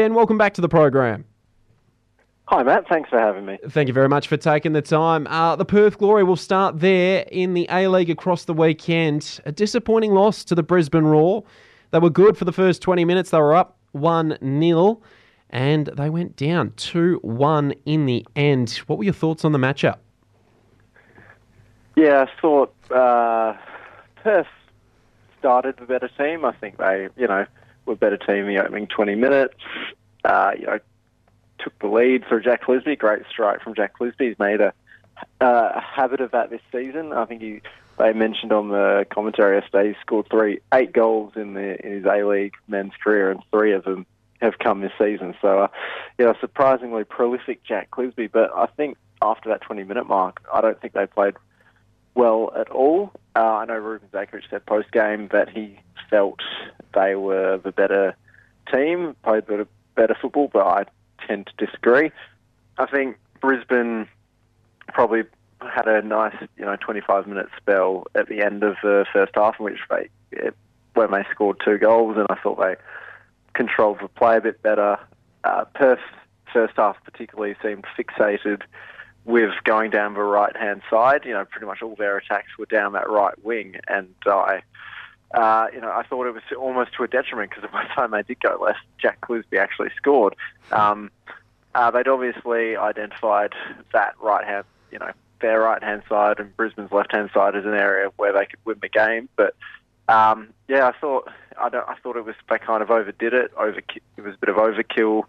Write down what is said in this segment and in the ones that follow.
Ben, welcome back to the program. Hi, Matt. Thanks for having me. Thank you very much for taking the time. Uh, the Perth Glory will start there in the A League across the weekend. A disappointing loss to the Brisbane Roar. They were good for the first 20 minutes. They were up 1 0 and they went down 2 1 in the end. What were your thoughts on the matchup? Yeah, I thought uh, Perth started the better team. I think they, you know, were a better team in the opening 20 minutes. Uh, you know, took the lead for Jack Clisby. Great strike from Jack Clisby. He's made a, uh, habit of that this season. I think he they mentioned on the commentary yesterday he scored three, eight goals in the in his A League men's career, and three of them have come this season. So, uh, know, surprisingly prolific Jack Clisby. But I think after that 20 minute mark, I don't think they played well at all. Uh, I know Ruben Zadkovich said post game that he felt they were the better team, played better, better football, but I tend to disagree. I think Brisbane probably had a nice, you know, 25 minute spell at the end of the first half in which they, when they scored two goals, and I thought they controlled the play a bit better. Uh, Perth first half particularly seemed fixated with going down the right hand side. You know, pretty much all their attacks were down that right wing, and I. Uh, you know, I thought it was almost to a detriment because by the time they did go left, Jack Clisby actually scored. Um, uh, they'd obviously identified that right hand, you know, their right hand side and Brisbane's left hand side as an area where they could win the game. But um, yeah, I thought I, I, thought it was they kind of overdid it. Over it was a bit of overkill,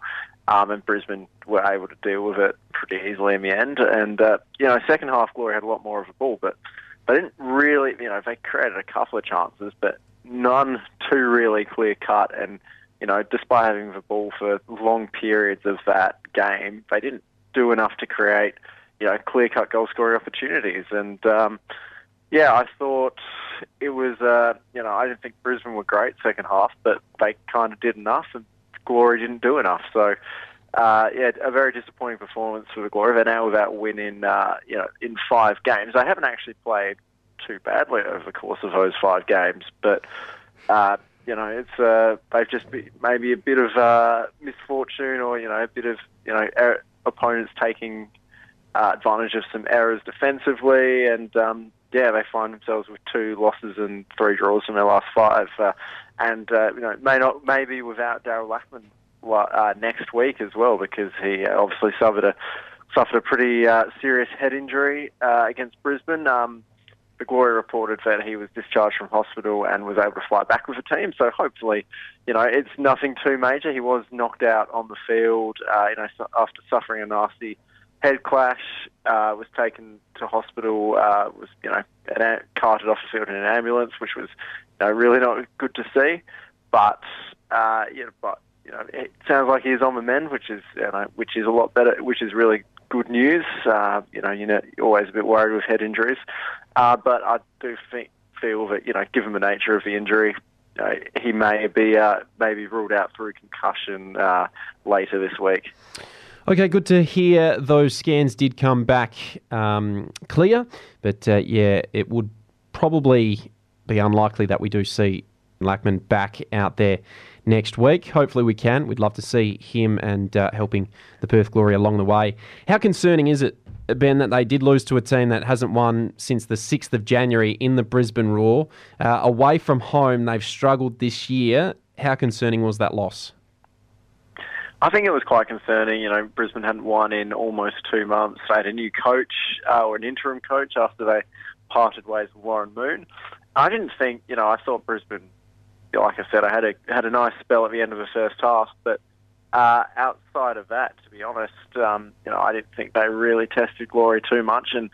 um, and Brisbane were able to deal with it pretty easily in the end. And uh, you know, second half Glory had a lot more of a ball, but they didn't really, you know, they created a couple of chances, but none too really clear cut. And, you know, despite having the ball for long periods of that game, they didn't do enough to create, you know, clear cut goal scoring opportunities. And, um, yeah, I thought it was, uh, you know, I didn't think Brisbane were great second half, but they kind of did enough, and Glory didn't do enough. So, uh, yeah, a very disappointing performance for the Glory. They're now without win in uh, you know in five games. They haven't actually played too badly over the course of those five games, but uh, you know it's uh, they've just been maybe a bit of uh, misfortune or you know a bit of you know er- opponents taking uh, advantage of some errors defensively, and um, yeah, they find themselves with two losses and three draws in their last five, uh, and uh, you know may not maybe without Darryl Lachman uh, next week as well because he obviously suffered a suffered a pretty uh, serious head injury uh, against Brisbane. Um, the Glory reported that he was discharged from hospital and was able to fly back with the team. So hopefully, you know, it's nothing too major. He was knocked out on the field, uh, you know, after suffering a nasty head clash. Uh, was taken to hospital. Uh, was you know carted off the field in an ambulance, which was you know, really not good to see. But uh, yeah, but you know, it sounds like he's on the mend, which is you know, which is a lot better, which is really good news. Uh, you know, you know, you're always a bit worried with head injuries, uh, but I do think feel that you know, given the nature of the injury, you know, he may be uh, maybe ruled out through concussion uh, later this week. Okay, good to hear those scans did come back um, clear, but uh, yeah, it would probably be unlikely that we do see Lachman back out there next week. Hopefully, we can. We'd love to see him and uh, helping the Perth Glory along the way. How concerning is it, Ben, that they did lose to a team that hasn't won since the 6th of January in the Brisbane Roar? Uh, away from home, they've struggled this year. How concerning was that loss? I think it was quite concerning. You know, Brisbane hadn't won in almost two months. They had a new coach uh, or an interim coach after they parted ways with Warren Moon. I didn't think, you know, I thought Brisbane like I said, I had a had a nice spell at the end of the first half, but uh, outside of that, to be honest, um, you know, I didn't think they really tested Glory too much, and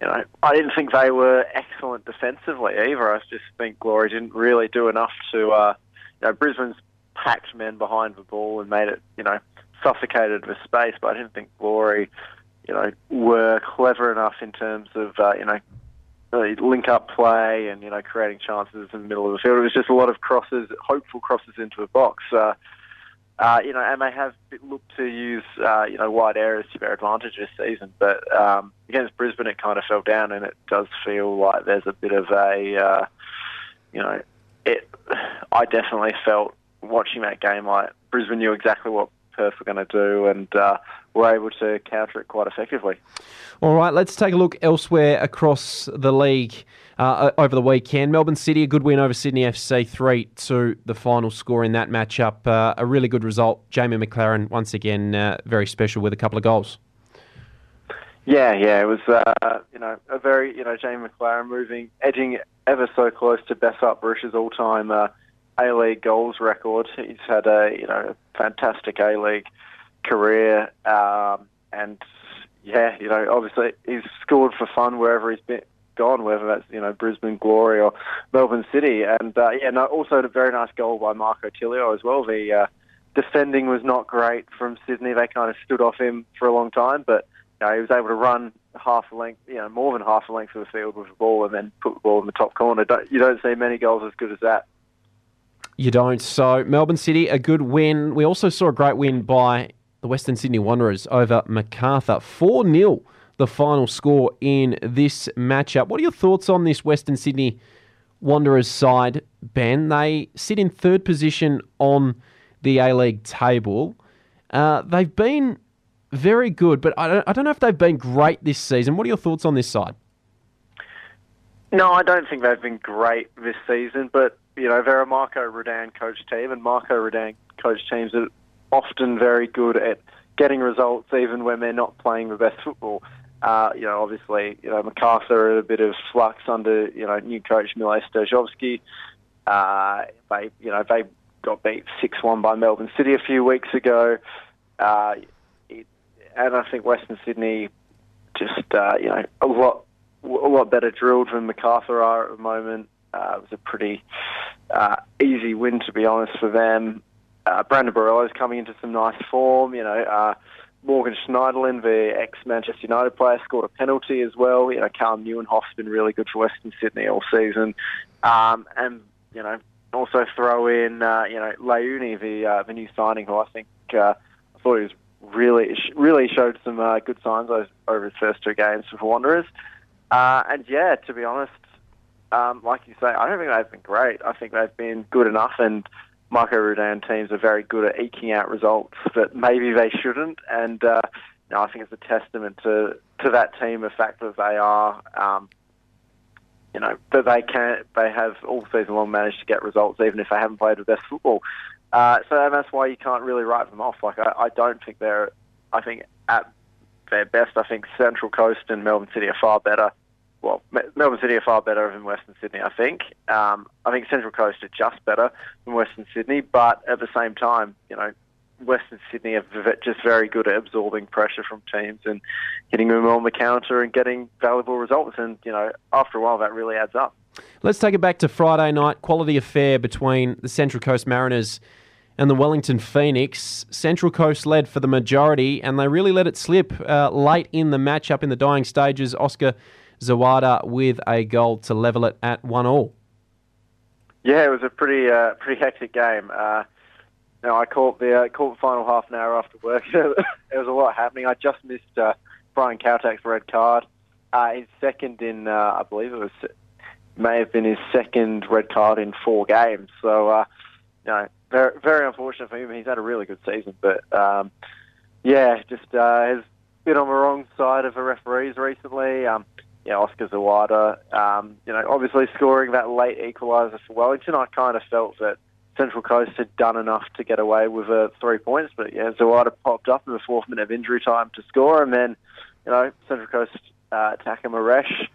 you know, I didn't think they were excellent defensively either. I just think Glory didn't really do enough to, uh, you know, Brisbane's packed men behind the ball and made it, you know, suffocated the space, but I didn't think Glory, you know, were clever enough in terms of, uh, you know, link up play and you know creating chances in the middle of the field. It was just a lot of crosses, hopeful crosses into the box. Uh, uh, you know, and they have looked to use uh, you know wide areas to their advantage this season. But um, against Brisbane, it kind of fell down, and it does feel like there's a bit of a uh, you know, it. I definitely felt watching that game like Brisbane knew exactly what Perth were going to do and uh, were able to counter it quite effectively. All right, let's take a look elsewhere across the league uh, over the weekend. Melbourne City, a good win over Sydney FC, 3 to the final score in that matchup. Uh, a really good result. Jamie Maclaren, once again, uh, very special with a couple of goals. Yeah, yeah, it was uh, you know a very you know Jamie Maclaren moving, edging ever so close to Besart Berisha's all-time uh, A-League goals record. He's had a you know fantastic A-League career, um, and yeah, you know obviously he's scored for fun wherever he's been gone, whether that's you know Brisbane Glory or Melbourne City, and uh, yeah, no, also a very nice goal by Marco Tilio as well. The uh, defending was not great from Sydney; they kind of stood off him for a long time, but you know, he was able to run half a length, you know, more than half a length of the field with the ball, and then put the ball in the top corner. Don't, you don't see many goals as good as that. You don't. So Melbourne City, a good win. We also saw a great win by the Western Sydney Wanderers over Macarthur, four 0 the final score in this matchup. What are your thoughts on this Western Sydney Wanderers side, Ben? They sit in third position on the A League table. Uh, they've been very good, but I don't, I don't know if they've been great this season. What are your thoughts on this side? No, I don't think they've been great this season, but you know they're a Marko Rudan coach team, and Marko Rudan coach teams are often very good at getting results, even when they're not playing the best football. Uh, you know, obviously, you know Macarthur are a bit of flux under you know new coach Mile Sterjovski. Uh, they, you know, they got beat six one by Melbourne City a few weeks ago. Uh, and I think Western Sydney just uh, you know a lot a lot better drilled than Macarthur are at the moment. Uh, it was a pretty uh, easy win to be honest for them. Uh, Brandon is coming into some nice form. You know, uh, Morgan Schneiderlin, the ex-Manchester United player, scored a penalty as well. You know, Calem Nieuwenhof's been really good for Western Sydney all season, um, and you know, also throw in uh, you know Layouni, the uh, the new signing, who I think uh, I thought he was really really showed some uh, good signs over his first two games for Wanderers. Uh, and yeah, to be honest, um, like you say, I don't think they've been great. I think they've been good enough, and Marko Rudan teams are very good at eking out results that maybe they shouldn't. And uh, know, I think it's a testament to to that team, the fact that they are. Um, you know that they can, they have all season long managed to get results, even if they haven't played the best football. Uh, so that's why you can't really write them off. Like I, I don't think they're. I think at their best, I think Central Coast and Melbourne City are far better. Well, Melbourne City are far better than Western Sydney. I think. Um, I think Central Coast are just better than Western Sydney, but at the same time, you know, Western Sydney are just very good at absorbing pressure from teams and hitting them on the counter and getting valuable results. And you know, after a while, that really adds up. Let's take it back to Friday night. Quality affair between the Central Coast Mariners and the Wellington Phoenix. Central Coast led for the majority, and they really let it slip uh, late in the matchup in the dying stages. Oscar Zawada with a goal to level it at one all. Yeah, it was a pretty uh, pretty hectic game. Uh, now I caught the uh, caught the final half an hour after work. there was a lot happening. I just missed uh, Brian Kaltak's red card. Uh, his second in, uh, I believe it was, may have been his second red card in four games. So, uh, you know, very, very unfortunate for him. He's had a really good season, but um, yeah, just uh, has been on the wrong side of the referees recently. Um, yeah, Oscar Zawada, um, you know, obviously scoring that late equaliser for Wellington, I kind of felt that Central Coast had done enough to get away with uh, three points, but yeah, Zawada popped up in the fourth minute of injury time to score, and then, you know, Central Coast uh, attacker Moresche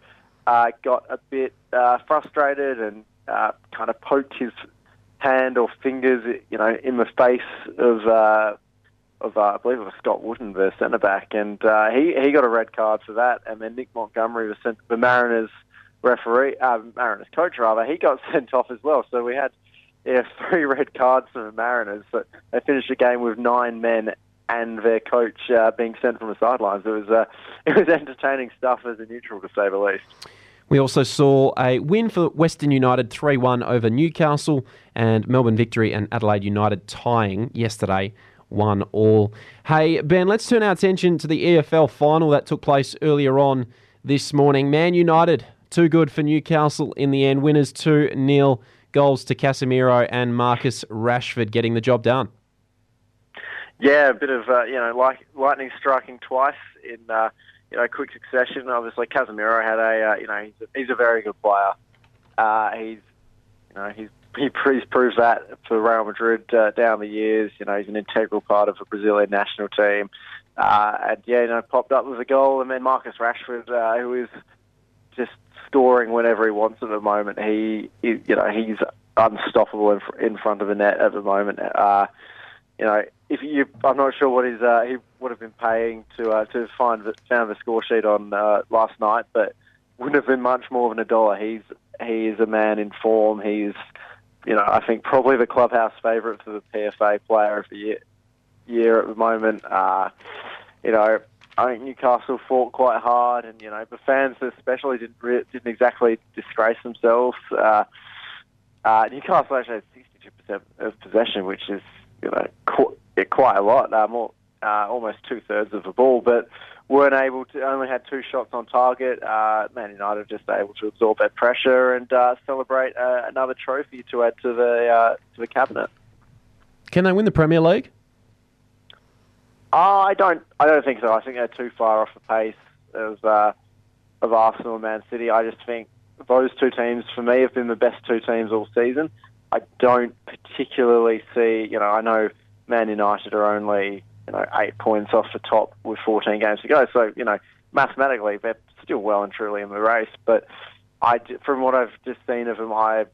uh, got a bit uh, frustrated and uh, kind of poked his hand or fingers, you know, in the face of uh, of uh, I believe it was Scott Wootton, the centre back, and uh, he he got a red card for that. And then Nick Montgomery, the, sent, the Mariners referee, uh, Mariners coach rather, he got sent off as well. So we had yeah three red cards for the Mariners. But they finished the game with nine men and their coach uh, being sent from the sidelines. It was uh, it was entertaining stuff as a neutral, to say the least. We also saw a win for Western United 3 1 over Newcastle, and Melbourne Victory and Adelaide United tying yesterday 1 all. Hey, Ben, let's turn our attention to the EFL final that took place earlier on this morning. Man United, too good for Newcastle in the end. Winners 2 0. Goals to Casemiro and Marcus Rashford getting the job done. Yeah, a bit of uh, you know, like lightning striking twice in uh, you know quick succession. Obviously, Casemiro had a uh, you know he's a, he's a very good player. Uh, he's you know he's he he's proved that for Real Madrid uh, down the years. You know he's an integral part of the Brazilian national team. Uh, and yeah, you know, popped up with a goal, and then Marcus Rashford, uh, who is just scoring whenever he wants at the moment. He, he you know, he's unstoppable in, in front of the net at the moment. Uh, you know, if you, I'm not sure what his uh, he would have been paying to uh, to find the, found the score sheet on uh, last night, but wouldn't have been much more than a dollar. He's he is a man in form. He's, you know, I think probably the clubhouse favourite for the PFA Player of the Year year at the moment. Uh, you know, I think Newcastle fought quite hard, and you know the fans especially didn't re- didn't exactly disgrace themselves. Uh, uh, Newcastle actually had sixty two percent of possession, which is you know qu- quite a lot, uh, more uh, almost two thirds of the ball, but weren't able to. Only had two shots on target. Uh, Man United are just able to absorb that pressure and uh, celebrate uh, another trophy to add to the uh, to the cabinet. Can they win the Premier League? I don't. I don't think so. I think they're too far off the pace of uh, of Arsenal and Man City. I just think those two teams, for me, have been the best two teams all season. I don't particularly see. You know, I know Man United are only you know eight points off the top with 14 games to go. So you know, mathematically, they're still well and truly in the race. But I, from what I've just seen of them, I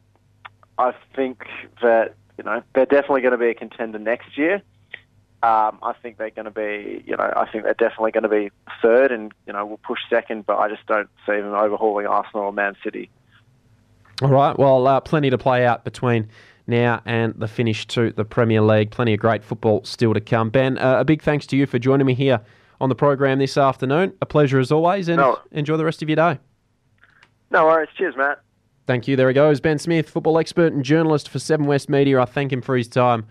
I think that you know they're definitely going to be a contender next year. Um, I think they're going to be, you know, I think they're definitely going to be third, and you know, we'll push second. But I just don't see them overhauling Arsenal or Man City. All right. Well, uh, plenty to play out between now and the finish to the Premier League. Plenty of great football still to come. Ben, uh, a big thanks to you for joining me here on the program this afternoon. A pleasure as always, and no. enjoy the rest of your day. No worries. Cheers, Matt. Thank you. There he goes. Ben Smith, football expert and journalist for Seven West Media. I thank him for his time